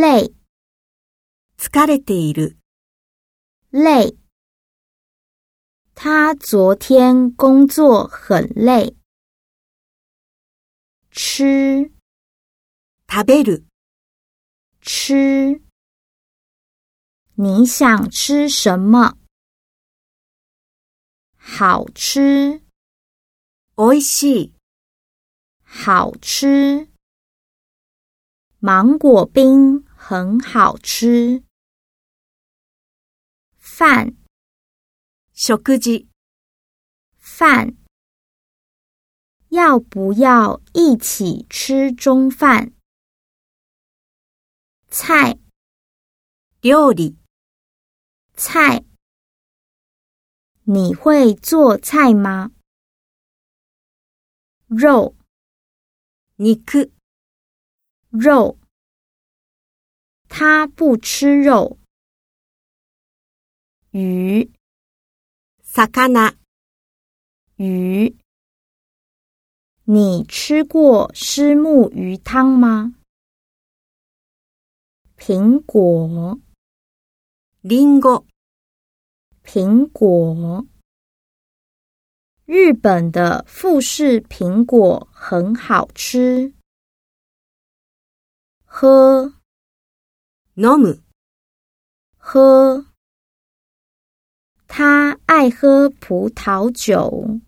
累，疲れている。累，他昨天工作很累。吃，食べる。吃，你想吃什么？好吃，おいしい。好吃，芒果冰。很好吃。饭，小哥几？饭，要不要一起吃中饭？菜，料理，菜，你会做菜吗？肉，你可肉。他不吃肉鱼，sakana 鱼。你吃过虱目鱼汤吗？苹果 l i n 苹果。日本的富士苹果很好吃。喝。飲む。喝。他爱喝葡萄酒。